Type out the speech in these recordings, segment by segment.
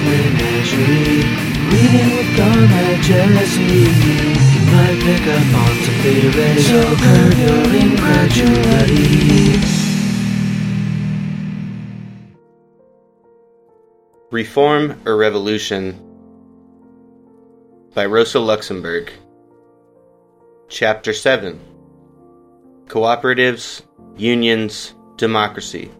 menagerie. Reading with Jesse. You might pick up on some so curb your incredulity. Reform or Revolution by Rosa Luxemburg. Chapter 7 Cooperatives, Unions, Democracy.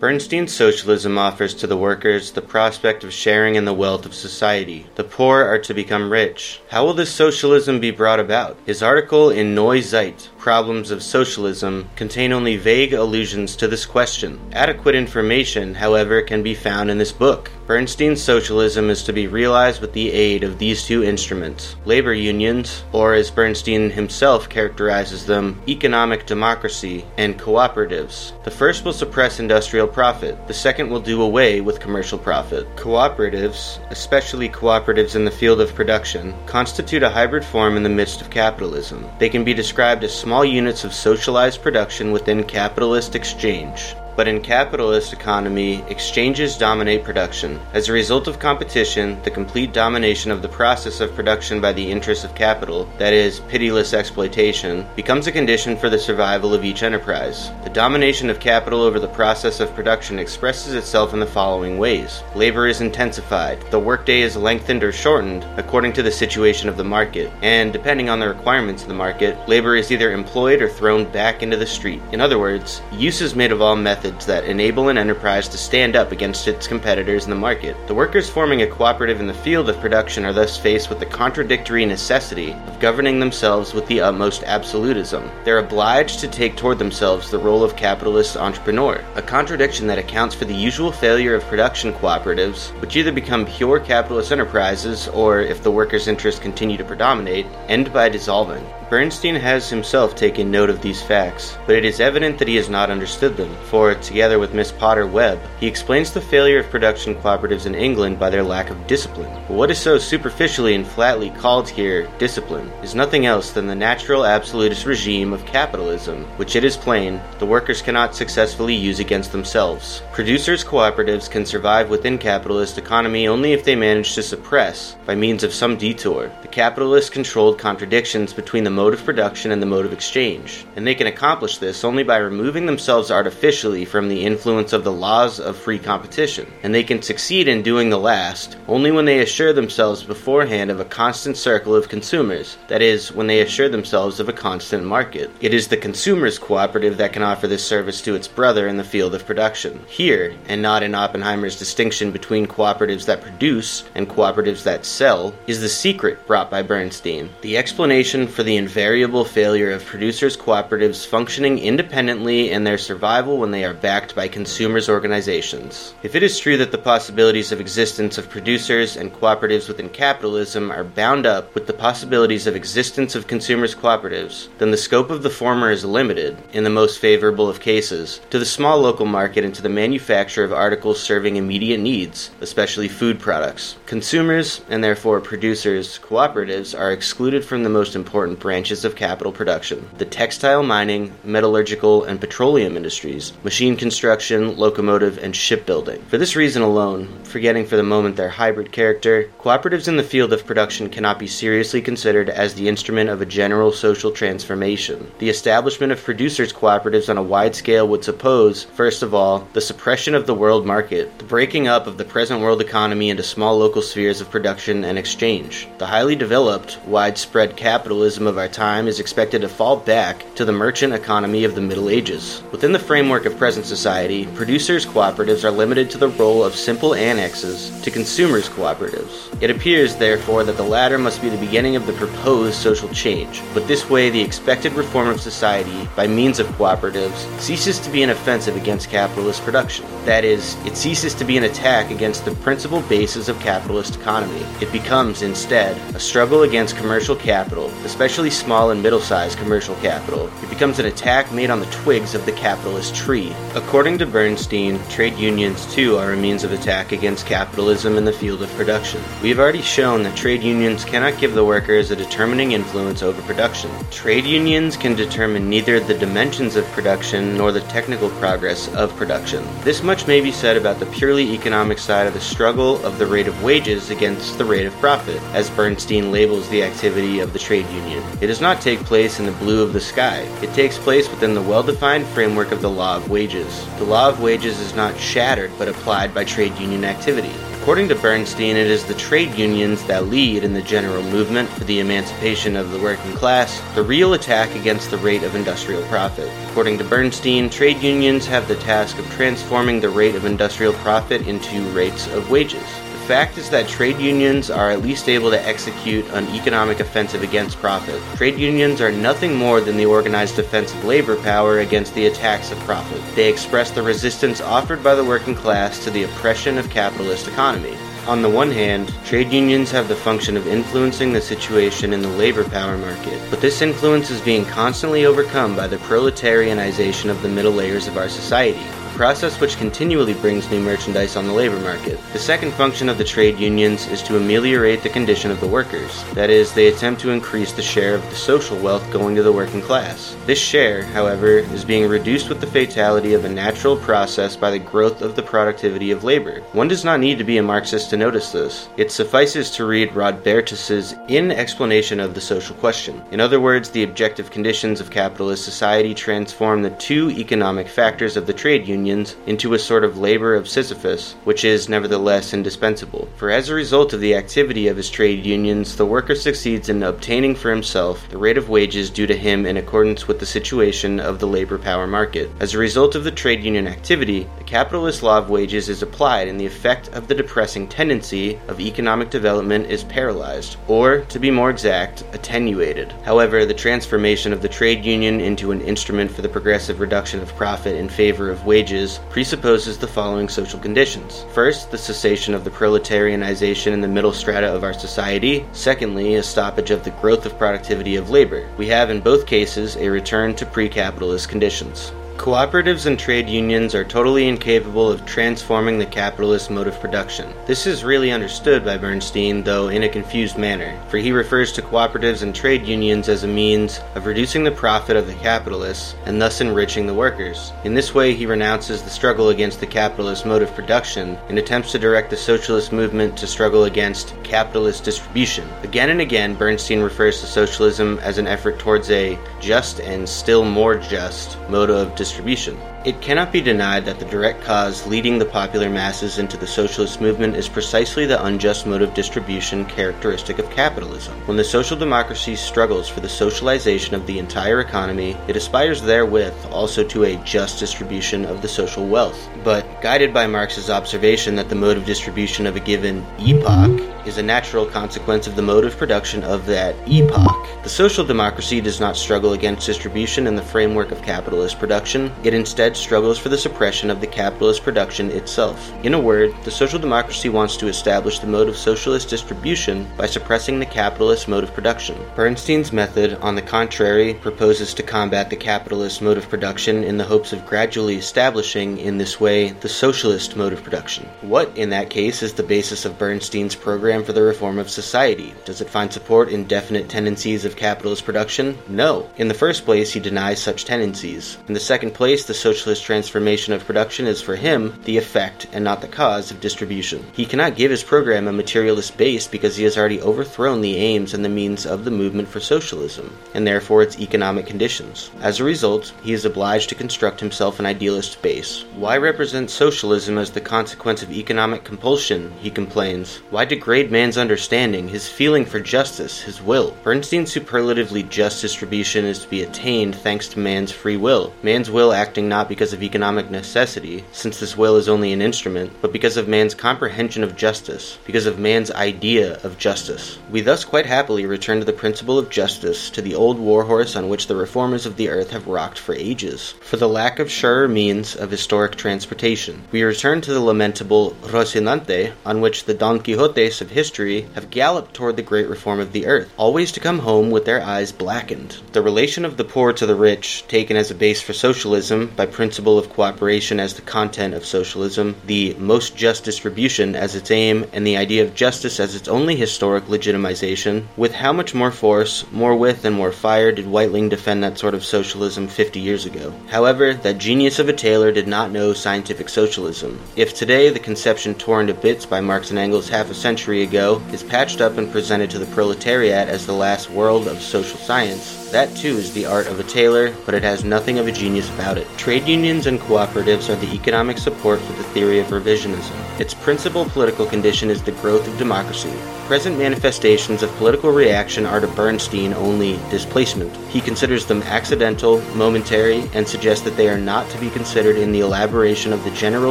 Bernstein's socialism offers to the workers the prospect of sharing in the wealth of society. The poor are to become rich. How will this socialism be brought about? His article in Neue Zeit, Problems of Socialism, contain only vague allusions to this question. Adequate information, however, can be found in this book. Bernstein's socialism is to be realized with the aid of these two instruments labor unions, or as Bernstein himself characterizes them, economic democracy, and cooperatives. The first will suppress industrial profit, the second will do away with commercial profit. Cooperatives, especially cooperatives in the field of production, constitute a hybrid form in the midst of capitalism. They can be described as small units of socialized production within capitalist exchange. But in capitalist economy, exchanges dominate production. As a result of competition, the complete domination of the process of production by the interests of capital, that is, pitiless exploitation, becomes a condition for the survival of each enterprise. The domination of capital over the process of production expresses itself in the following ways. Labor is intensified, the workday is lengthened or shortened according to the situation of the market, and depending on the requirements of the market, labor is either employed or thrown back into the street. In other words, use is made of all methods methods that enable an enterprise to stand up against its competitors in the market. The workers forming a cooperative in the field of production are thus faced with the contradictory necessity of governing themselves with the utmost absolutism. They're obliged to take toward themselves the role of capitalist entrepreneur, a contradiction that accounts for the usual failure of production cooperatives, which either become pure capitalist enterprises or, if the workers' interests continue to predominate, end by dissolving. Bernstein has himself taken note of these facts, but it is evident that he has not understood them, for, together with Miss Potter Webb, he explains the failure of production cooperatives in England by their lack of discipline. But what is so superficially and flatly called here discipline is nothing else than the natural absolutist regime of capitalism, which it is plain the workers cannot successfully use against themselves. Producers' cooperatives can survive within capitalist economy only if they manage to suppress, by means of some detour, the capitalist controlled contradictions between the mode of production and the mode of exchange, and they can accomplish this only by removing themselves artificially from the influence of the laws of free competition, and they can succeed in doing the last only when they assure themselves beforehand of a constant circle of consumers, that is, when they assure themselves of a constant market. It is the consumer's cooperative that can offer this service to its brother in the field of production. Here, and not in Oppenheimer's distinction between cooperatives that produce and cooperatives that sell, is the secret brought by Bernstein. The explanation for the invariable failure of producers' cooperatives functioning independently and their survival when they are backed by consumers' organizations. If it is true that the possibilities of existence of producers and cooperatives within capitalism are bound up with the possibilities of existence of consumers' cooperatives, then the scope of the former is limited, in the most favorable of cases, to the small local market and to the manufacture of articles serving immediate needs, especially food products. Consumers, and therefore producers, cooperatives, are excluded from the most important branches of capital production the textile, mining, metallurgical, and petroleum industries, machine construction, locomotive, and shipbuilding. For this reason alone, forgetting for the moment their hybrid character, cooperatives in the field of production cannot be seriously considered as the instrument of a general social transformation. The establishment of producers' cooperatives on a wide scale would suppose, first of all, the suppression of the world market, the breaking up of the present world economy into small local spheres of production and exchange. The highly developed, widespread capitalism of our time is expected to fall back to the merchant economy of the Middle Ages. Within the framework of present society, producers' cooperatives are limited to the role of simple annexes to consumers' cooperatives. It appears, therefore, that the latter must be the beginning of the proposed social change, but this way the expected reform of society by means of cooperatives ceases to be an offensive against capitalist production. That is, it ceases to be an attack against the principal basis of capitalist economy. It becomes, instead, a struggle against commercial capital, especially small and middle sized commercial capital. It becomes an attack made on the twigs of the capitalist tree. According to Bernstein, trade unions too are a means of attack against capitalism in the field of production. We have already shown that trade unions cannot give the workers a determining influence over production. Trade unions can determine neither the dimensions of production nor the technical progress of production. This much may be said about the purely economic side of the struggle of the rate of wages against the rate of profit, as Bernstein labels the activity of the trade union. It does not take place in the blue of the sky. It takes place within the well-defined framework of the law of wages. The law of wages is not shattered but applied by trade union activity. According to Bernstein, it is the trade unions that lead in the general movement for the emancipation of the working class, the real attack against the rate of industrial profit. According to Bernstein, trade unions have the task of transforming the rate of industrial profit into rates of wages fact is that trade unions are at least able to execute an economic offensive against profit. Trade unions are nothing more than the organized defense of labor power against the attacks of profit. They express the resistance offered by the working class to the oppression of capitalist economy. On the one hand, trade unions have the function of influencing the situation in the labor power market, but this influence is being constantly overcome by the proletarianization of the middle layers of our society process which continually brings new merchandise on the labor market. The second function of the trade unions is to ameliorate the condition of the workers. That is, they attempt to increase the share of the social wealth going to the working class. This share, however, is being reduced with the fatality of a natural process by the growth of the productivity of labor. One does not need to be a Marxist to notice this. It suffices to read Rodbertus's In Explanation of the Social Question. In other words, the objective conditions of capitalist society transform the two economic factors of the trade union unions into a sort of labor of Sisyphus, which is nevertheless indispensable. For as a result of the activity of his trade unions, the worker succeeds in obtaining for himself the rate of wages due to him in accordance with the situation of the labor power market. As a result of the trade union activity, the capitalist law of wages is applied and the effect of the depressing tendency of economic development is paralyzed, or, to be more exact, attenuated. However, the transformation of the trade union into an instrument for the progressive reduction of profit in favor of wages wages presupposes the following social conditions. First, the cessation of the proletarianization in the middle strata of our society. Secondly, a stoppage of the growth of productivity of labor. We have in both cases a return to pre capitalist conditions. Cooperatives and trade unions are totally incapable of transforming the capitalist mode of production. This is really understood by Bernstein, though in a confused manner, for he refers to cooperatives and trade unions as a means of reducing the profit of the capitalists and thus enriching the workers. In this way, he renounces the struggle against the capitalist mode of production and attempts to direct the socialist movement to struggle against capitalist distribution. Again and again, Bernstein refers to socialism as an effort towards a just and still more just mode of distribution distribution. It cannot be denied that the direct cause leading the popular masses into the socialist movement is precisely the unjust mode of distribution characteristic of capitalism. When the social democracy struggles for the socialization of the entire economy, it aspires therewith also to a just distribution of the social wealth. But, guided by Marx's observation that the mode of distribution of a given epoch is a natural consequence of the mode of production of that epoch, the social democracy does not struggle against distribution in the framework of capitalist production, it instead struggles for the suppression of the capitalist production itself. In a word, the social democracy wants to establish the mode of socialist distribution by suppressing the capitalist mode of production. Bernstein's method, on the contrary, proposes to combat the capitalist mode of production in the hopes of gradually establishing, in this way, the socialist mode of production. What, in that case, is the basis of Bernstein's program for the reform of society? Does it find support in definite tendencies of capitalist production? No. In the first place, he denies such tendencies. In the second place, the socialist socialist transformation of production is for him the effect and not the cause of distribution. He cannot give his program a materialist base because he has already overthrown the aims and the means of the movement for socialism, and therefore its economic conditions. As a result, he is obliged to construct himself an idealist base. Why represent socialism as the consequence of economic compulsion, he complains? Why degrade man's understanding, his feeling for justice, his will? Bernstein's superlatively just distribution is to be attained thanks to man's free will, man's will acting not because of economic necessity, since this will is only an instrument, but because of man's comprehension of justice, because of man's idea of justice. We thus quite happily return to the principle of justice, to the old warhorse on which the reformers of the earth have rocked for ages. For the lack of surer means of historic transportation, we return to the lamentable Rocinante, on which the Don Quixotes of history have galloped toward the great reform of the earth, always to come home with their eyes blackened. The relation of the poor to the rich, taken as a base for socialism by principle of cooperation as the content of socialism, the most just distribution as its aim, and the idea of justice as its only historic legitimization, with how much more force, more width, and more fire did Weitling defend that sort of socialism 50 years ago. However, that genius of a tailor did not know scientific socialism. If today the conception torn to bits by Marx and Engels half a century ago is patched up and presented to the proletariat as the last world of social science, that too is the art of a tailor, but it has nothing of a genius about it. Trade unions and cooperatives are the economic support for the theory of revisionism. Its principal political condition is the growth of democracy. Present manifestations of political reaction are to Bernstein only displacement. He considers them accidental, momentary, and suggests that they are not to be considered in the elaboration of the general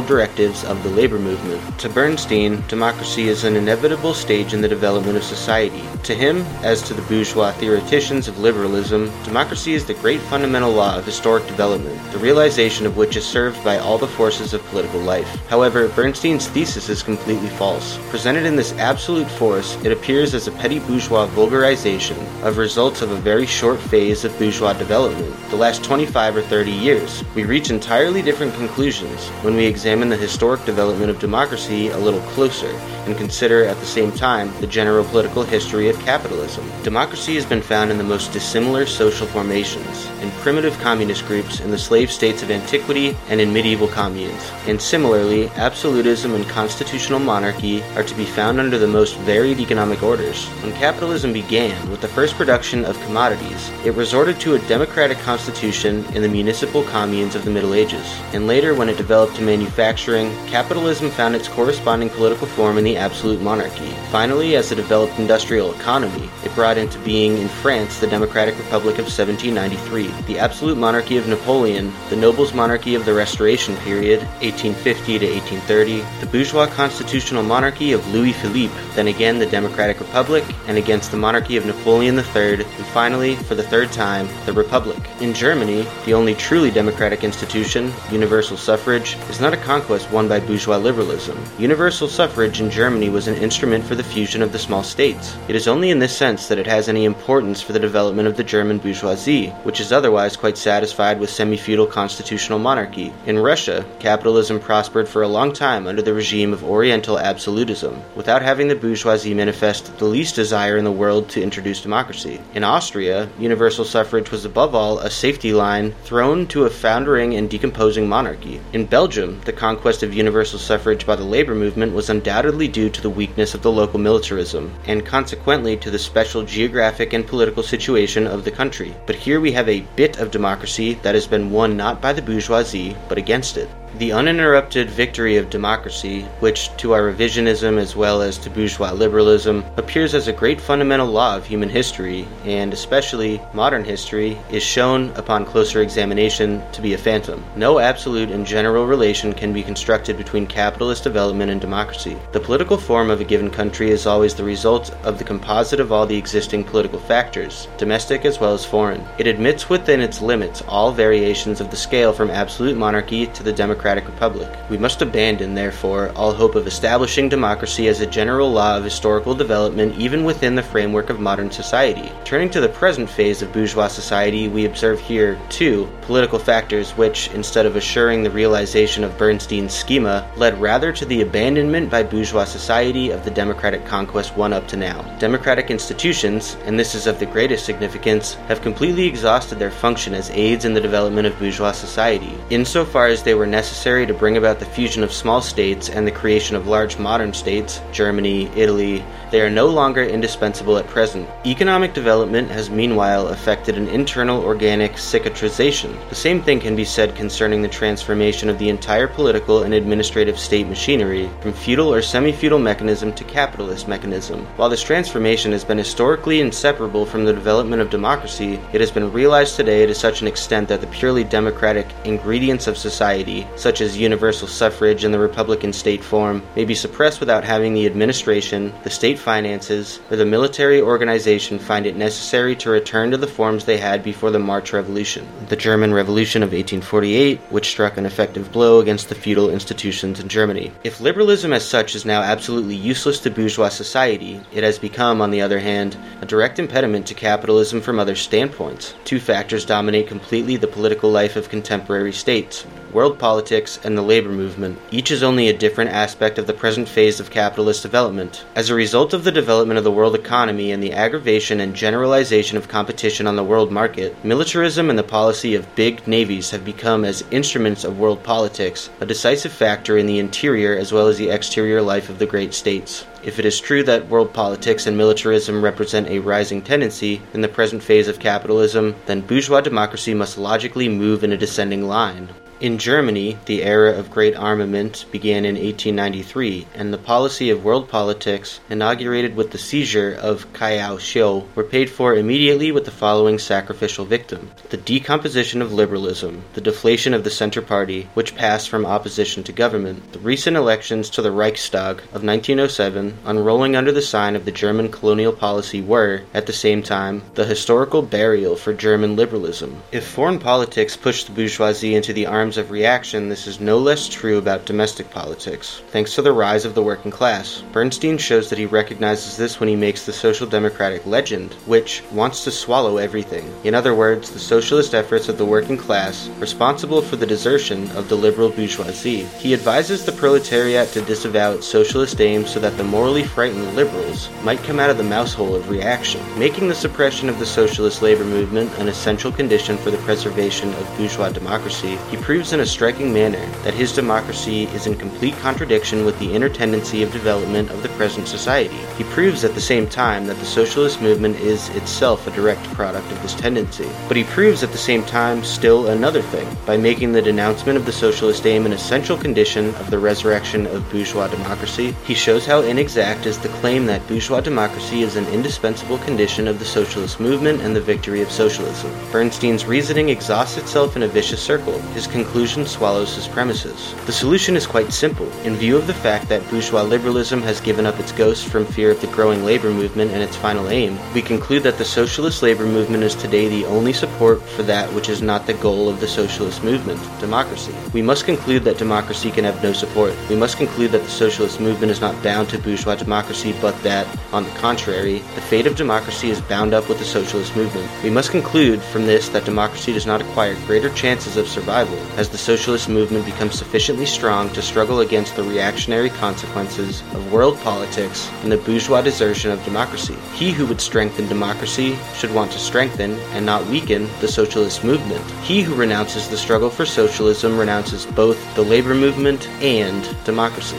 directives of the labor movement. To Bernstein, democracy is an inevitable stage in the development of society. To him, as to the bourgeois theoreticians of liberalism, democracy is the great fundamental law of historic development, the realization of which is served by all the forces of political life. However, Bernstein's thesis is completely false. Presented in this absolute force, it appears as a petty bourgeois vulgarization of results of a very short phase of bourgeois development, the last 25 or 30 years. We reach entirely different conclusions when we examine the historic development of democracy a little closer and consider at the same time the general political history of capitalism. Democracy has been found in the most dissimilar social formations, in primitive communist groups, in the slave states of antiquity, and in medieval communes. And similarly, absolutism and constitutional monarchy are to be found under the most varied economic orders. When capitalism began with the first production of commodities, it resorted to a democratic constitution in the municipal communes of the Middle Ages. And later, when it developed to manufacturing, capitalism found its corresponding political form in the absolute monarchy. Finally, as it developed industrial economy, it brought into being in France the Democratic Republic of 1793, the absolute monarchy of Napoleon, the nobles' monarchy of the Restoration period, 1850 to 1830, the bourgeois constitutional monarchy of Louis Philippe, then again the Democratic Republic, and against the monarchy of Napoleon III, and finally, for the third time, the Republic. In Germany, the only truly democratic institution, universal suffrage, is not a conquest won by bourgeois liberalism. Universal suffrage in Germany was an instrument for the fusion of the small states. It is only in this sense that it has any importance for the development of the German bourgeoisie, which is otherwise quite satisfied with semi feudal constitutional monarchy. In Russia, capitalism prospered for a long time under the regime of Oriental absolutism, without having the bourgeoisie manifest the least desire in the world to introduce democracy. In Austria, universal suffrage was above all a safety line thrown to a foundering and decomposing monarchy. In Belgium, the conquest of universal suffrage by the labor movement was undoubtedly due to the weakness of the local militarism, and consequently to the special geographic and political situation of the country. But here we have a bit of democracy that has been won not by the bourgeoisie, but against it. The uninterrupted victory of democracy, which to our revisionism as well as to bourgeois liberalism appears as a great fundamental law of human history, and especially modern history, is shown upon closer examination to be a phantom. No absolute and general relation can be constructed between capitalist development and democracy. The political form of a given country is always the result of the composite of all the existing political factors, domestic as well as foreign. It admits within its limits all variations of the scale from absolute monarchy to the democratic republic. We must abandon, therefore, all hope of establishing democracy as a general law of historical development even within the framework of modern society. Turning to the present phase of bourgeois society, we observe here, too, political factors which, instead of assuring the realization of Bernstein's schema, led rather to the abandonment by bourgeois society of the democratic conquest won up to now. Democratic institutions, and this is of the greatest significance, have completely exhausted their function as aids in the development of bourgeois society, insofar as they were necessary to bring about the fusion of small states and the creation of large modern states, Germany, Italy, they are no longer indispensable at present. Economic development has meanwhile effected an internal organic cicatrization. The same thing can be said concerning the transformation of the entire political and administrative state machinery from feudal or semi feudal mechanism to capitalist mechanism. While this transformation has been historically inseparable from the development of democracy, it has been realized today to such an extent that the purely democratic ingredients of society, such as universal suffrage and the Republican state form, may be suppressed without having the administration, the state finances, or the military organization find it necessary to return to the forms they had before the March Revolution, the German Revolution of 1848, which struck an effective blow against the feudal institutions in Germany. If liberalism as such is now absolutely useless to bourgeois society, it has become, on the other hand, a direct impediment to capitalism from other standpoints. Two factors dominate completely the political life of contemporary states world politics, and the labor movement. Each is only a different aspect of the present phase of capitalist development. As a result of the development of the world economy and the aggravation and generalization of competition on the world market, militarism and the policy of big navies have become, as instruments of world politics, a decisive factor in the interior as well as the exterior life of the great states. If it is true that world politics and militarism represent a rising tendency in the present phase of capitalism, then bourgeois democracy must logically move in a descending line. In Germany, the era of great armament began in 1893, and the policy of world politics, inaugurated with the seizure of Kaiao were paid for immediately with the following sacrificial victim the decomposition of liberalism, the deflation of the Center Party, which passed from opposition to government, the recent elections to the Reichstag of 1907, unrolling under the sign of the German colonial policy, were, at the same time, the historical burial for German liberalism. If foreign politics pushed the bourgeoisie into the arms arms of reaction, this is no less true about domestic politics. Thanks to the rise of the working class, Bernstein shows that he recognizes this when he makes the social democratic legend, which wants to swallow everything. In other words, the socialist efforts of the working class responsible for the desertion of the liberal bourgeoisie. He advises the proletariat to disavow its socialist aims so that the morally frightened liberals might come out of the mousehole of reaction, making the suppression of the socialist labor movement an essential condition for the preservation of bourgeois democracy. He proves in a striking manner that his democracy is in complete contradiction with the inner tendency of development of the present society. He proves at the same time that the socialist movement is itself a direct product of this tendency. But he proves at the same time still another thing by making the denouncement of the socialist aim an essential condition of the resurrection of bourgeois democracy. He shows how inexact is the claim that bourgeois democracy is an indispensable condition of the socialist movement and the victory of socialism. Bernstein's reasoning exhausts itself in a vicious circle. His conclusion swallows his premises. The solution is quite simple. In view of the fact that bourgeois liberalism has given up its ghost from fear of the growing labor movement and its final aim, we conclude that the socialist labor movement is today the only support for that which is not the goal of the socialist movement, democracy. We must conclude that democracy can have no support. We must conclude that the socialist movement is not bound to bourgeois democracy, but that, on the contrary, the fate of democracy is bound up with the socialist movement. We must conclude from this that democracy does not acquire greater chances of survival as the socialist movement becomes sufficiently strong to struggle against the reactionary consequences of world politics and the bourgeois desertion of democracy. He who would strengthen democracy should want to strengthen and not weaken the socialist movement. He who renounces the struggle for socialism renounces both the labor movement and democracy.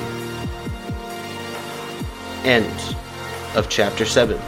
End of chapter 7.